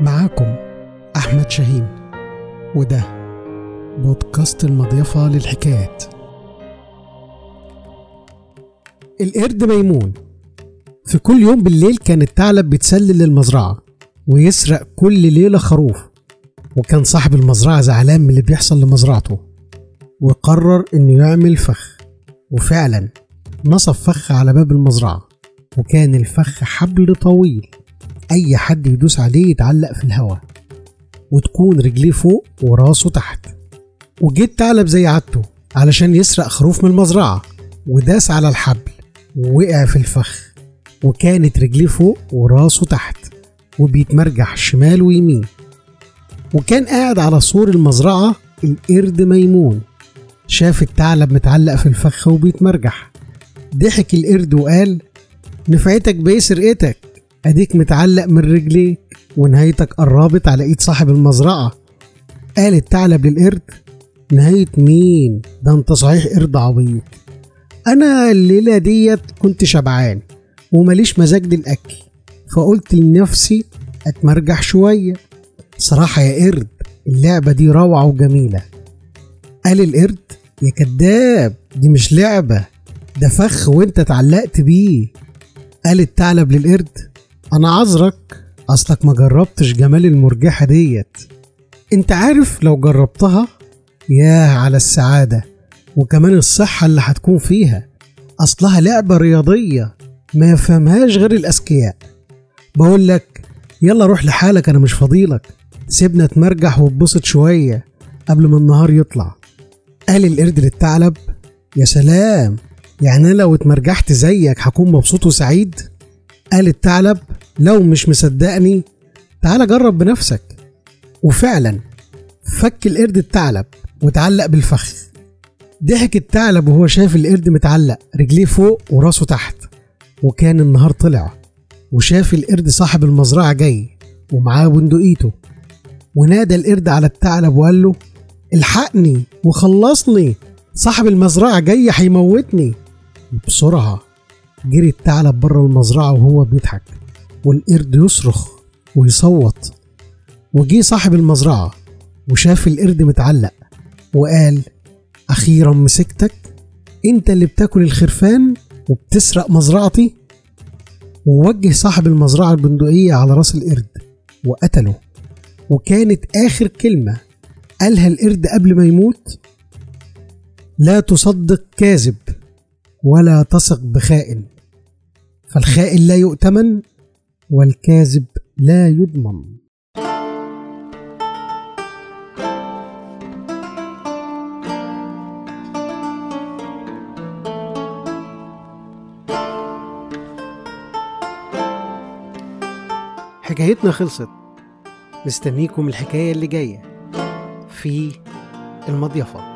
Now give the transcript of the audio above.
معاكم أحمد شاهين وده بودكاست المضيفة للحكايات. القرد ميمون. في كل يوم بالليل كان الثعلب بيتسلل للمزرعة ويسرق كل ليلة خروف وكان صاحب المزرعة زعلان من اللي بيحصل لمزرعته وقرر إنه يعمل فخ. وفعلا نصب فخ على باب المزرعة وكان الفخ حبل طويل. أي حد يدوس عليه يتعلق في الهواء وتكون رجليه فوق وراسه تحت. وجيت ثعلب زي عادته علشان يسرق خروف من المزرعة وداس على الحبل ووقع في الفخ وكانت رجليه فوق وراسه تحت وبيتمرجح شمال ويمين. وكان قاعد على سور المزرعة القرد ميمون شاف الثعلب متعلق في الفخ وبيتمرجح. ضحك القرد وقال نفعتك بإيه سرقتك. أديك متعلق من رجليك ونهايتك قربت على إيد صاحب المزرعة. قال الثعلب للقرد نهاية مين؟ ده أنت صحيح قرد عبيط. أنا الليلة ديت كنت شبعان ومليش مزاج للأكل فقلت لنفسي أتمرجح شوية. صراحة يا قرد اللعبة دي روعة وجميلة. قال القرد يا كداب دي مش لعبة ده فخ وأنت اتعلقت بيه. قال الثعلب للقرد أنا عذرك. أصلك ما جربتش جمال المرجحة ديت. أنت عارف لو جربتها ياه على السعادة. وكمان الصحة اللي هتكون فيها. أصلها لعبة رياضية ما يفهمهاش غير الأذكياء. بقول لك يلا روح لحالك أنا مش فضيلك سيبنا تمرجح وتبسط شوية قبل ما النهار يطلع. قال القرد للثعلب يا سلام! يعني أنا لو اتمرجحت زيك هكون مبسوط وسعيد؟ قال الثعلب لو مش مصدقني تعال جرب بنفسك. وفعلا فك القرد الثعلب وتعلق بالفخ. ضحك الثعلب وهو شاف القرد متعلق رجليه فوق وراسه تحت. وكان النهار طلع وشاف القرد صاحب المزرعة جاي ومعاه بندقيته ونادى القرد على الثعلب وقال له الحقني وخلصني صاحب المزرعة جاي هيموتني. بسرعة جري الثعلب بره المزرعة وهو بيضحك والقرد يصرخ ويصوت وجي صاحب المزرعة وشاف القرد متعلق وقال أخيرا مسكتك؟ أنت اللي بتاكل الخرفان وبتسرق مزرعتي؟ ووجه صاحب المزرعة البندقية على رأس القرد وقتله وكانت آخر كلمة قالها القرد قبل ما يموت لا تصدق كاذب. ولا تثق بخائن. فالخائن لا يؤتمن والكاذب لا يضمن. حكايتنا خلصت. مستنيكم الحكاية اللي جاية في المضيفة.